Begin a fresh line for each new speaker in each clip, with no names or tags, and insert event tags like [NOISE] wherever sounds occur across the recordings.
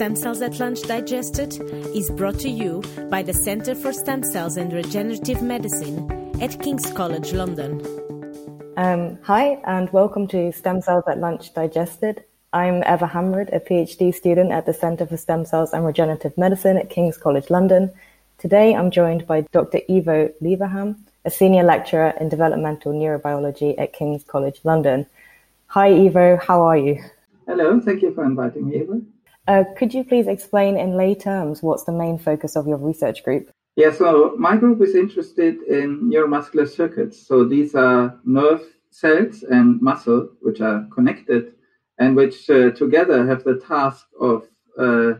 Stem Cells at Lunch Digested is brought to you by the Centre for Stem Cells and Regenerative Medicine at King's College London.
Um, hi, and welcome to Stem Cells at Lunch Digested. I'm Eva Hamrud, a PhD student at the Centre for Stem Cells and Regenerative Medicine at King's College London. Today I'm joined by Dr. Ivo Lieberam, a senior lecturer in developmental neurobiology at King's College London. Hi, Ivo, how are you?
Hello, thank you for inviting me, Eva.
Uh, could you please explain in lay terms what's the main focus of your research group?
Yeah, so my group is interested in neuromuscular circuits. So these are nerve cells and muscle which are connected and which uh, together have the task of uh,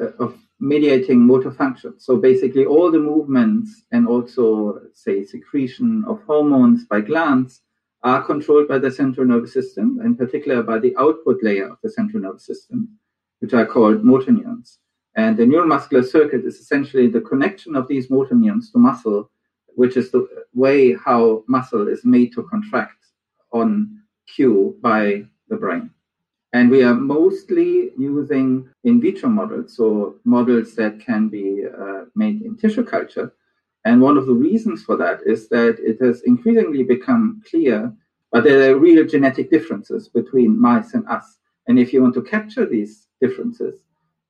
uh of mediating motor function. So basically, all the movements and also, say, secretion of hormones by glands are controlled by the central nervous system, in particular by the output layer of the central nervous system, which are called motor neurons. And the neuromuscular circuit is essentially the connection of these motor neurons to muscle, which is the way how muscle is made to contract on cue by the brain. And we are mostly using in vitro models, so models that can be uh, made in tissue culture. And one of the reasons for that is that it has increasingly become clear that there are real genetic differences between mice and us. And if you want to capture these differences,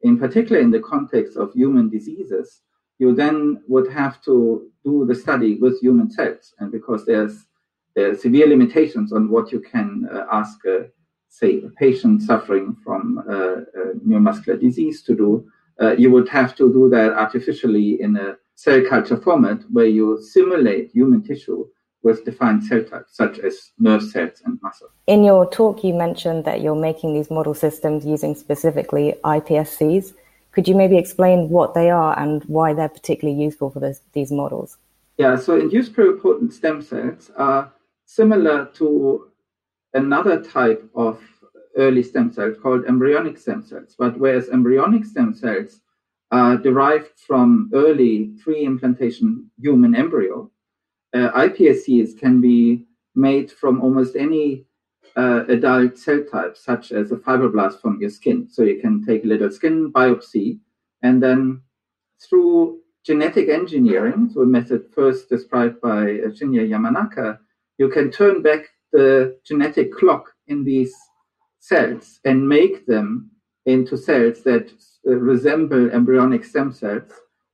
in particular in the context of human diseases, you then would have to do the study with human cells. And because there's there are severe limitations on what you can uh, ask a say, a patient suffering from uh, uh, neuromuscular disease to do, uh, you would have to do that artificially in a cell culture format where you simulate human tissue with defined cell types, such as nerve cells and muscle.
In your talk, you mentioned that you're making these model systems using specifically iPSCs. Could you maybe explain what they are and why they're particularly useful for this, these models?
Yeah, so induced pluripotent stem cells are similar to another type of early stem cells called embryonic stem cells. But whereas embryonic stem cells are derived from early pre-implantation human embryo, uh, iPSCs can be made from almost any uh, adult cell type, such as a fibroblast from your skin. So you can take a little skin biopsy, and then through genetic engineering, so a method first described by Shinya Yamanaka, you can turn back the genetic clock in these cells and make them into cells that uh, resemble embryonic stem cells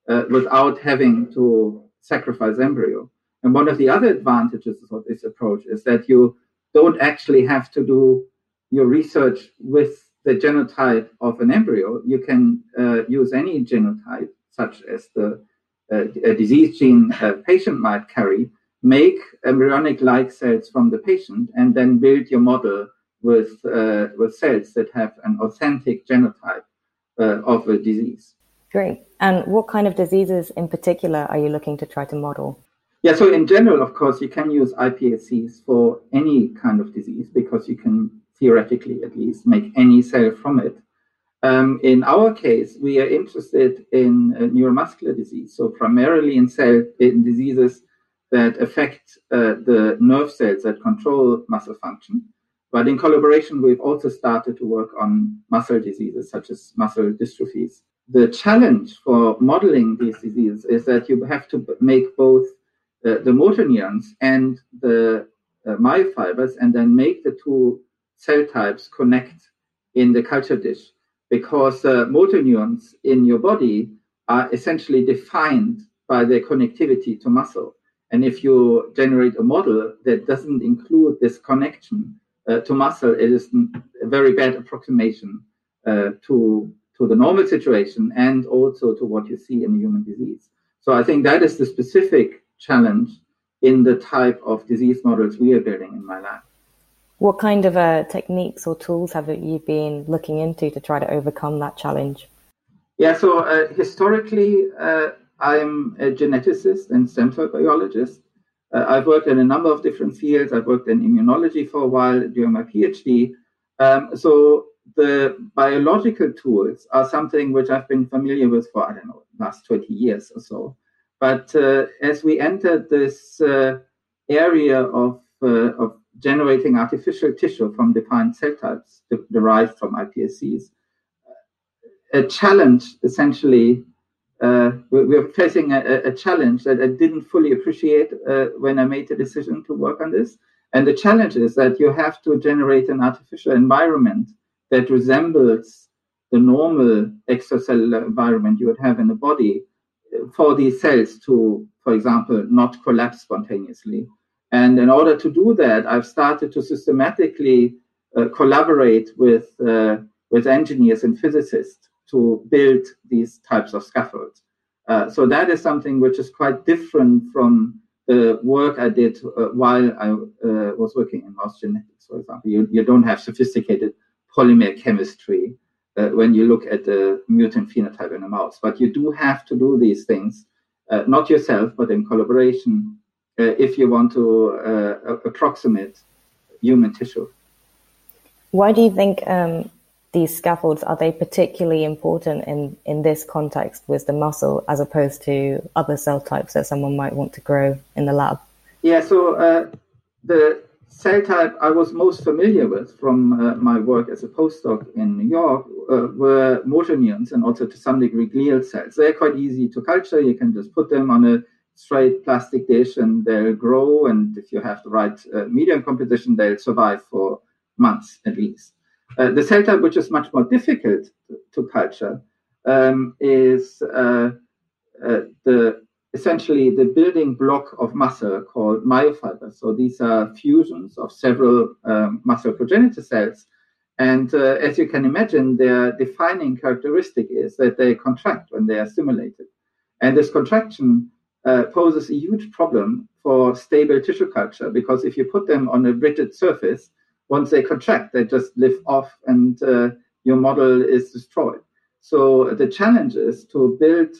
uh, without having to sacrifice embryo. And one of the other advantages of this approach is that you don't actually have to do your research with the genotype of an embryo. You can uh, use any genotype, such as the uh, disease gene a patient might carry, make embryonic like cells from the patient and then build your model with uh, with cells that have an authentic genotype uh, of a disease.
Great. And what kind of diseases in particular are you looking to try to model?
Yeah, so in general, of course, you can use iPSCs for any kind of disease because you can theoretically at least make any cell from it. Um, in our case, we are interested in uh, neuromuscular disease, so primarily in cell in diseases that affect uh, the nerve cells that control muscle function. But in collaboration, we've also started to work on muscle diseases such as muscle dystrophies. The challenge for modeling these diseases is that you have to make both the motor neurons and the uh, myofibers and then make the two cell types connect in the culture dish because uh, motor neurons in your body are essentially defined by their connectivity to muscle. And if you generate a model that doesn't include this connection uh, to muscle, it is a very bad approximation uh, to to the normal situation and also to what you see in human disease. So I think that is the specific challenge in the type of disease models we are building in my lab.
What kind of uh, techniques or tools have you been looking into to try to overcome that challenge?
Yeah, so uh, historically, uh, I'm a geneticist and stem cell biologist. Uh, I've worked in a number of different fields. I've worked in immunology for a while during my PhD. Um, so the biological tools are something which I've been familiar with for, I don't know, last 20 years or so. But uh, as we entered this uh, area of, uh, of generating artificial tissue from defined cell types derived from iPSCs, a challenge essentially. Uh, we're facing a, a, challenge that I didn't fully appreciate uh, when I made the decision to work on this. And the challenge is that you have to generate an artificial environment that resembles the normal extracellular environment you would have in the body for these cells to, for example, not collapse spontaneously. And in order to do that, I've started to systematically uh, collaborate with uh, with engineers and physicists to build these types of scaffolds. Uh, so that is something which is quite different from the work I did uh, while I uh, was working in mouse genetics, for example. You, you don't have sophisticated polymer chemistry uh, when you look at the mutant phenotype in a mouse, but you do have to do these things, uh, not yourself, but in collaboration, uh, if you want to uh, approximate human tissue.
Why do you think um, these scaffolds are they particularly important in in this context with the muscle as opposed to other cell types that someone might want to grow in the lab
yeah so uh, the cell type i was most familiar with from uh, my work as a postdoc in new york uh, were motor neurons and also to some degree glial cells. They're quite easy to culture. You can just put them on a straight plastic dish and they'll grow. And if you have the right uh, medium composition they'll survive for months at least. Uh, the cell type, which is much more difficult to culture, um, is uh, uh, the essentially the building block of muscle called myofibers. So these are fusions of several um, muscle progenitor cells. And uh, as you can imagine, their defining characteristic is that they contract when they are stimulated. And this contraction uh, poses a huge problem for stable tissue culture because if you put them on a rigid surface, once they contract, they just lift off and uh, your model is destroyed. So the challenge is to build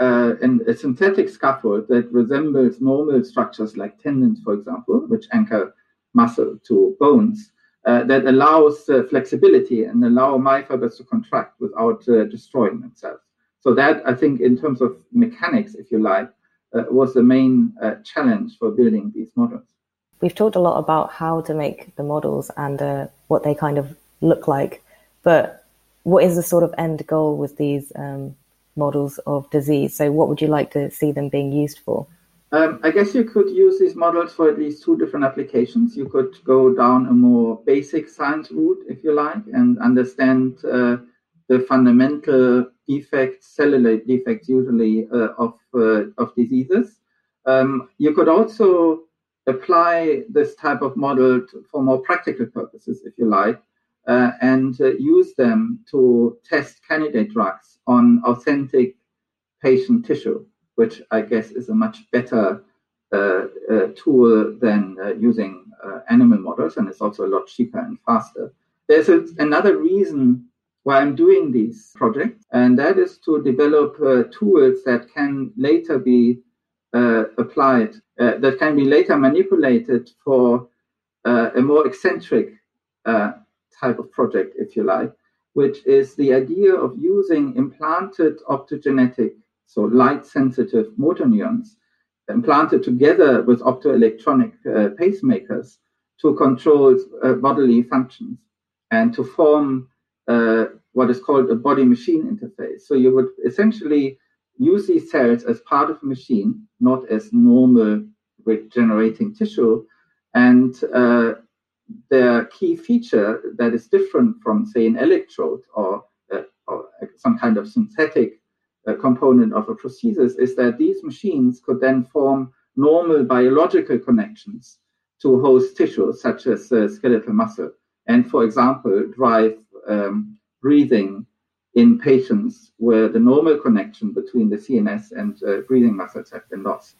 uh, an, a synthetic scaffold that resembles normal structures like tendons, for example, which anchor muscle to bones, uh, that allows uh, flexibility and allow myofibers to contract without uh, destroying themselves. So that, I think, in terms of mechanics, if you like, uh, was the main uh, challenge for building these models
we've talked a lot about how to make the models and what they kind of look like, but what is the sort of end goal with these um, models of disease? So, what would you like to see them being used for?
Um, I guess you could use these models for at least two different applications. You could go down a more basic science route, if you like, and understand uh, the fundamental defects, cellular defects usually, uh, of, uh, of diseases. Um, you could also apply this type of model to, for more practical purposes, if you like, uh, and uh, use them to test candidate drugs on authentic patient tissue, which I guess is a much better uh, uh tool than uh, using uh, animal models, and it's also a lot cheaper and faster. There's a, another reason why I'm doing these projects, and that is to develop tools that can later be applied that can be later manipulated for a more eccentric uh, type of project, if you like, which is the idea of using implanted optogenetic, so light sensitive motor neurons, implanted together with optoelectronic uh, pacemakers to control uh, bodily functions and to form what is called a body machine interface. So you would essentially use these cells as part of a machine, not as normal regenerating tissue. And uh, the key feature that is different from, say, an electrode or, uh, or some kind of synthetic uh, component of a prosthesis is that these machines could then form normal biological connections to host tissues, such as uh, skeletal muscle, and, for example, drive um, breathing in patients where the normal connection between the CNS and uh, breathing muscles have been lost.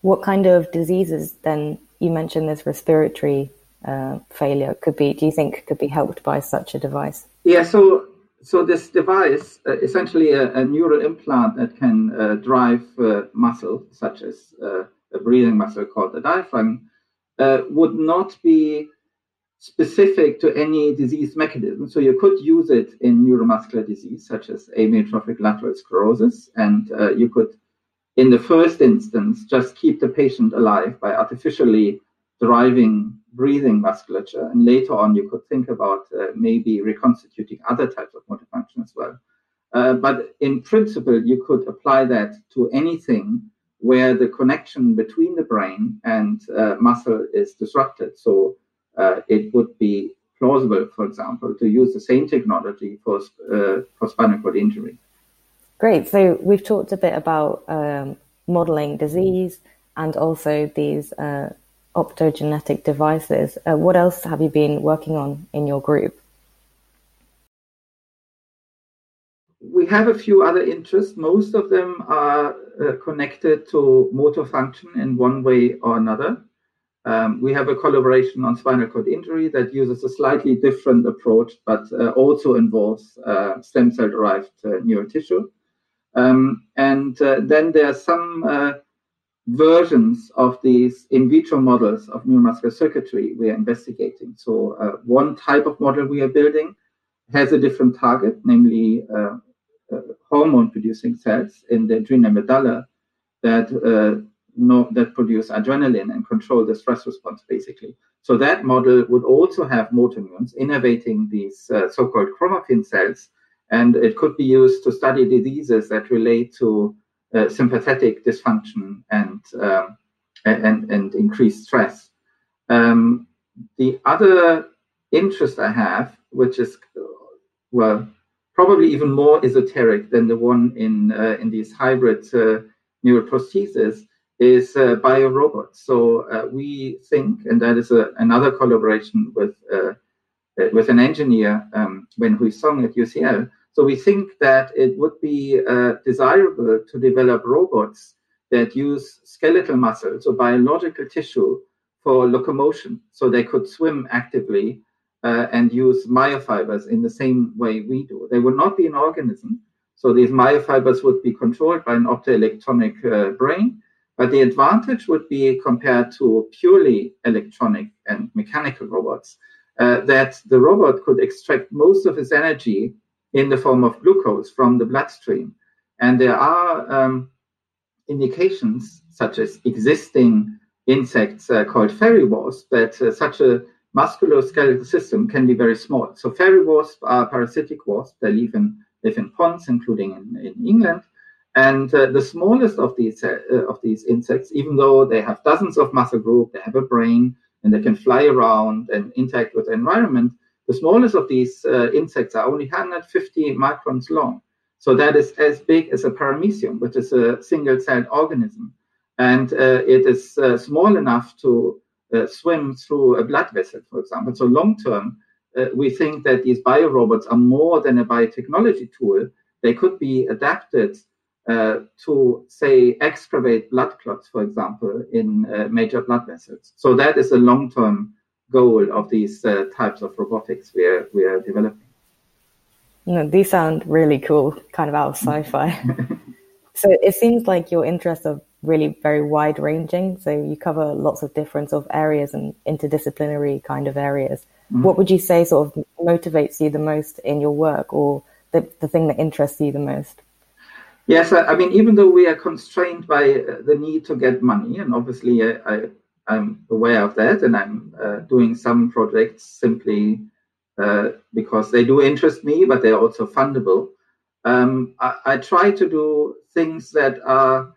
What kind of diseases then? You mentioned this respiratory uh, failure could be. Do you think could be helped by such a device?
Yeah. So so this device, uh, essentially a, a, neural implant that can uh, drive uh, muscle, such as uh, a breathing muscle called the diaphragm, uh, would not be specific to any disease mechanism. So you could use it in neuromuscular disease, such as amyotrophic lateral sclerosis, and uh, you could, in the first instance, just keep the patient alive by artificially driving breathing musculature. And later on, you could think about uh, maybe reconstituting other types of motor function as well. Uh, but in principle, you could apply that to anything where the connection between the brain and uh, muscle is disrupted. So uh, it would be plausible, for example, to use the same technology for, uh, for spinal cord injury.
Great. So we've talked a bit about um, modeling disease and also these uh, optogenetic devices. Uh, what else have you been working on in your group?
We have a few other interests. Most of them are uh, connected to motor function in one way or another. Um, we have a collaboration on spinal cord injury that uses a slightly different approach, but uh, also involves uh, stem cell derived uh, neural tissue. Um, and uh, then there are some versions of these in vitro models of neuromuscular circuitry we are investigating. So, uh, one type of model we are building has a different target, namely hormone producing cells in the adrenal medulla that know, that produce adrenaline and control the stress response, basically. So that model would also have motor neurons innervating these uh, so-called chromaffin cells, and it could be used to study diseases that relate to uh, sympathetic dysfunction and, um, and and increased stress. Um, the other interest I have, which is well probably even more esoteric than the one in uh, in these hybrid uh, neuroprostheses, is uh, biorobots. So uh, we think, and that is a, another collaboration with uh, uh with an engineer, um, Wen-Hui Song at UCL. So we think that it would be uh, desirable to develop robots that use skeletal muscle, so biological tissue, for locomotion. So they could swim actively uh, and use myofibers in the same way we do. They would not be an organism. So these myofibers would be controlled by an optoelectronic brain but the advantage would be compared to purely electronic and mechanical robots, uh, that the robot could extract most of its energy in the form of glucose from the bloodstream. And there are um, indications, such as existing insects uh, called fairy wasps, that uh, such a musculoskeletal system can be very small. So fairy wasps are parasitic wasps. They live in, live in ponds, including in, in England. And uh, the smallest of these uh, of these insects, even though they have dozens of muscle groups, they have a brain, and they can fly around and interact with the environment. The smallest of these uh, insects are only 150 microns long. So that is as big as a paramecium, which is a single-celled organism, and uh, it is uh, small enough to uh, swim through a blood vessel, for example. So long term, we think that these biorobots are more than a biotechnology tool. They could be adapted uh, to say excavate blood clots, for example, in uh, major blood vessels. So that is a long-term goal of these uh, types of robotics we are we are developing.
Know, these sound really cool, kind of out of sci-fi. [LAUGHS] so it seems like your interests are really very wide-ranging. So you cover lots of different sort of areas and interdisciplinary kind of areas. Mm-hmm. What would you say sort of motivates you the most in your work, or the, the thing that interests you the most?
Yes, I, I, mean, even though we are constrained by uh, the need to get money, and obviously I, am aware of that, and I'm uh, doing some projects simply uh, because they do interest me, but they're also fundable. Um, I, I, try to do things that are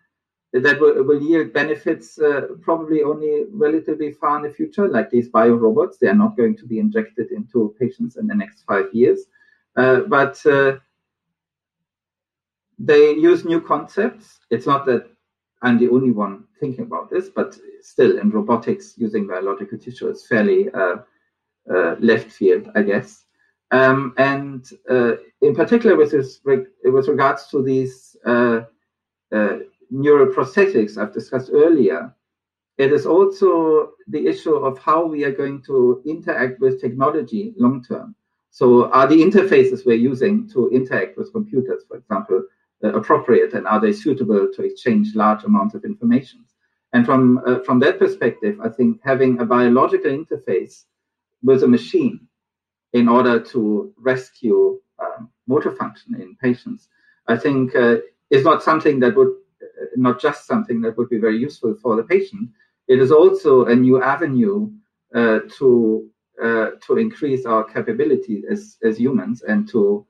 that will, will yield benefits uh, probably only relatively far in the future, like these biorobots. They are not going to be injected into patients in the next five years, uh, but uh, they use new concepts. It's not that I'm the only one thinking about this, but still, in robotics, using biological tissue is fairly uh, uh, left field, I guess. Um, and uh, in particular, with this, with regards to these uh, uh, neural prosthetics I've discussed earlier, it is also the issue of how we are going to interact with technology long term. So, are the interfaces we're using to interact with computers, for example, appropriate and are they suitable to exchange large amounts of information? And from uh, from that perspective, I think having a biological interface with a machine in order to rescue um, motor function in patients, I think uh, is not something that would uh, not just something that would be very useful for the patient. It is also a new avenue uh, to uh, to increase our capability as as humans and to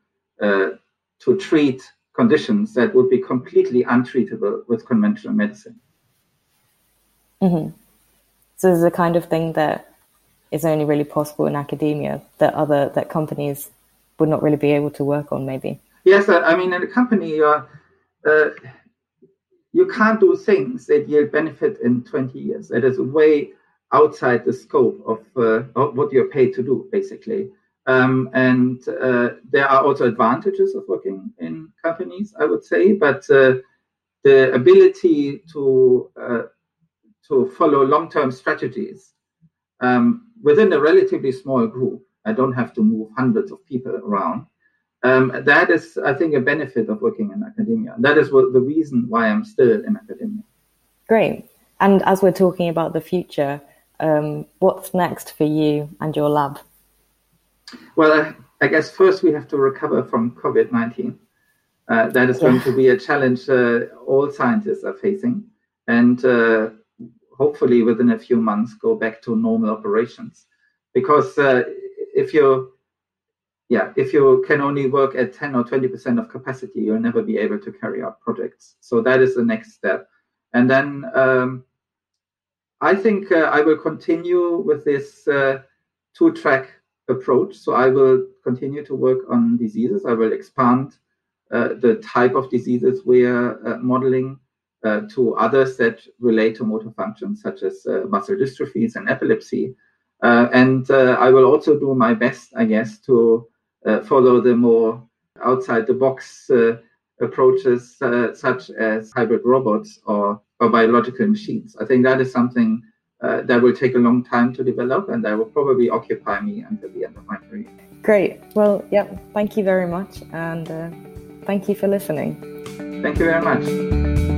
to treat conditions that would be completely untreatable with conventional medicine.
Mm-hmm. So this is the kind of thing that is only really possible in academia that other that companies would not really be able to work on, maybe.
Yes, I mean, in a company, uh, uh, you can't do things that yield benefit in 20 years. That is way outside the scope of, uh, of what you're paid to do, basically. Um, and uh, there are also advantages of working in companies, I would say, but uh, the ability to uh, to follow long-term strategies um, within a relatively small group. I don't have to move hundreds of people around. Um, that is, I think, a benefit of working in academia. That is what, the reason why I'm still in academia.
Great. And as we're talking about the future, um, what's next for you and your lab?
Well, I, guess first we have to recover from COVID 19. Uh, that is going to be a challenge uh, all scientists are facing. And uh, hopefully, within a few months, go back to normal operations. Because uh, if you yeah, if you can only work at 10 or 20% of capacity, you'll never be able to carry out projects. So that is the next step. And then um, I think uh, I will continue with this uh, two track approach. So I will continue to work on diseases. I will expand uh, the type of diseases we are uh, modeling uh, to others that relate to motor function, such as uh, muscle dystrophies and epilepsy. and I will also do my best, I guess, to follow the more outside the box approaches, such as hybrid robots or or biological machines. I think that is something uh, that will take a long time to develop and that will probably occupy me until the end of my career.
Great. Well, yeah, thank you very much and uh, thank you for listening.
Thank you very much.